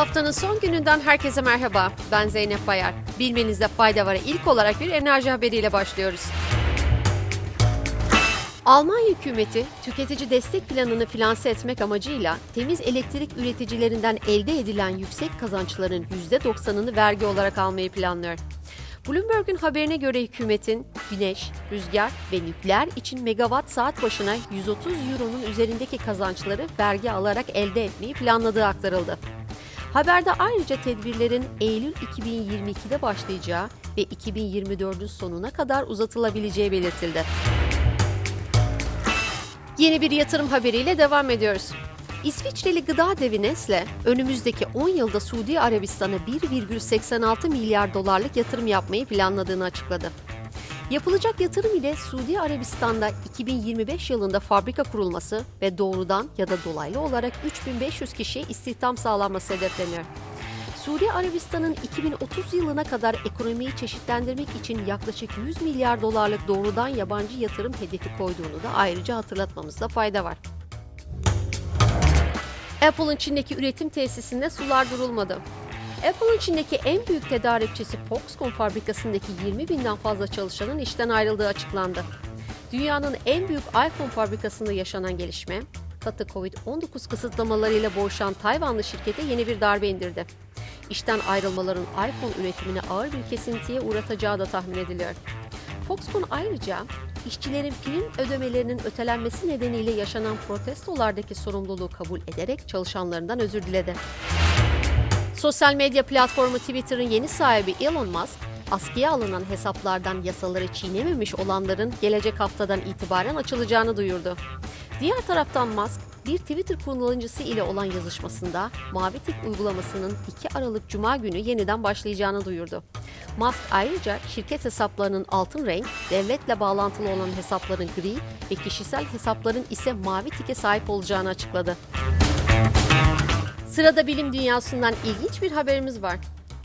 Haftanın son gününden herkese merhaba. Ben Zeynep Bayar. Bilmenizde fayda var. İlk olarak bir enerji haberiyle başlıyoruz. Almanya hükümeti tüketici destek planını finanse etmek amacıyla temiz elektrik üreticilerinden elde edilen yüksek kazançların %90'ını vergi olarak almayı planlıyor. Bloomberg'un haberine göre hükümetin güneş, rüzgar ve nükleer için megawatt saat başına 130 euronun üzerindeki kazançları vergi alarak elde etmeyi planladığı aktarıldı. Haberde ayrıca tedbirlerin Eylül 2022'de başlayacağı ve 2024'ün sonuna kadar uzatılabileceği belirtildi. Yeni bir yatırım haberiyle devam ediyoruz. İsviçreli gıda devi Nestle, önümüzdeki 10 yılda Suudi Arabistan'a 1,86 milyar dolarlık yatırım yapmayı planladığını açıkladı. Yapılacak yatırım ile Suudi Arabistan'da 2025 yılında fabrika kurulması ve doğrudan ya da dolaylı olarak 3500 kişiye istihdam sağlanması hedefleniyor. Suudi Arabistan'ın 2030 yılına kadar ekonomiyi çeşitlendirmek için yaklaşık 100 milyar dolarlık doğrudan yabancı yatırım hedefi koyduğunu da ayrıca hatırlatmamızda fayda var. Apple'ın Çin'deki üretim tesisinde sular durulmadı. Apple'ın Çin'deki en büyük tedarikçisi Foxconn fabrikasındaki 20 binden fazla çalışanın işten ayrıldığı açıklandı. Dünyanın en büyük iPhone fabrikasında yaşanan gelişme, katı Covid-19 kısıtlamalarıyla boğuşan Tayvanlı şirkete yeni bir darbe indirdi. İşten ayrılmaların iPhone üretimini ağır bir kesintiye uğratacağı da tahmin ediliyor. Foxconn ayrıca işçilerin prim ödemelerinin ötelenmesi nedeniyle yaşanan protestolardaki sorumluluğu kabul ederek çalışanlarından özür diledi. Sosyal medya platformu Twitter'ın yeni sahibi Elon Musk, askıya alınan hesaplardan yasaları çiğnememiş olanların gelecek haftadan itibaren açılacağını duyurdu. Diğer taraftan Musk, bir Twitter kullanıcısı ile olan yazışmasında Mavi Tik uygulamasının 2 Aralık Cuma günü yeniden başlayacağını duyurdu. Musk ayrıca şirket hesaplarının altın renk, devletle bağlantılı olan hesapların gri ve kişisel hesapların ise mavi tike sahip olacağını açıkladı. Sırada bilim dünyasından ilginç bir haberimiz var.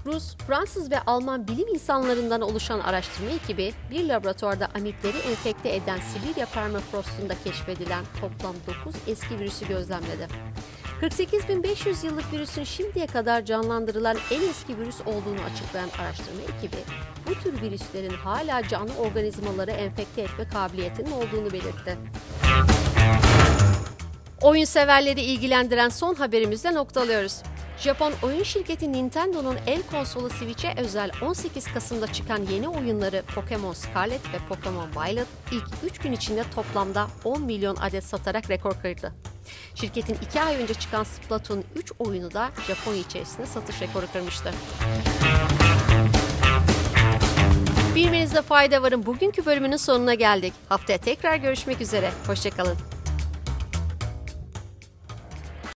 Rus, Fransız ve Alman bilim insanlarından oluşan araştırma ekibi bir laboratuvarda amipleri enfekte eden Sibirya permafrostunda keşfedilen toplam 9 eski virüsü gözlemledi. 48.500 yıllık virüsün şimdiye kadar canlandırılan en eski virüs olduğunu açıklayan araştırma ekibi, bu tür virüslerin hala canlı organizmaları enfekte etme kabiliyetinin olduğunu belirtti. Oyun severleri ilgilendiren son haberimizle noktalıyoruz. Japon oyun şirketi Nintendo'nun el konsolu Switch'e özel 18 Kasım'da çıkan yeni oyunları Pokemon Scarlet ve Pokemon Violet ilk 3 gün içinde toplamda 10 milyon adet satarak rekor kırdı. Şirketin 2 ay önce çıkan Splatoon 3 oyunu da Japonya içerisinde satış rekoru kırmıştı. Bilmenizde fayda varın bugünkü bölümünün sonuna geldik. Haftaya tekrar görüşmek üzere. Hoşçakalın.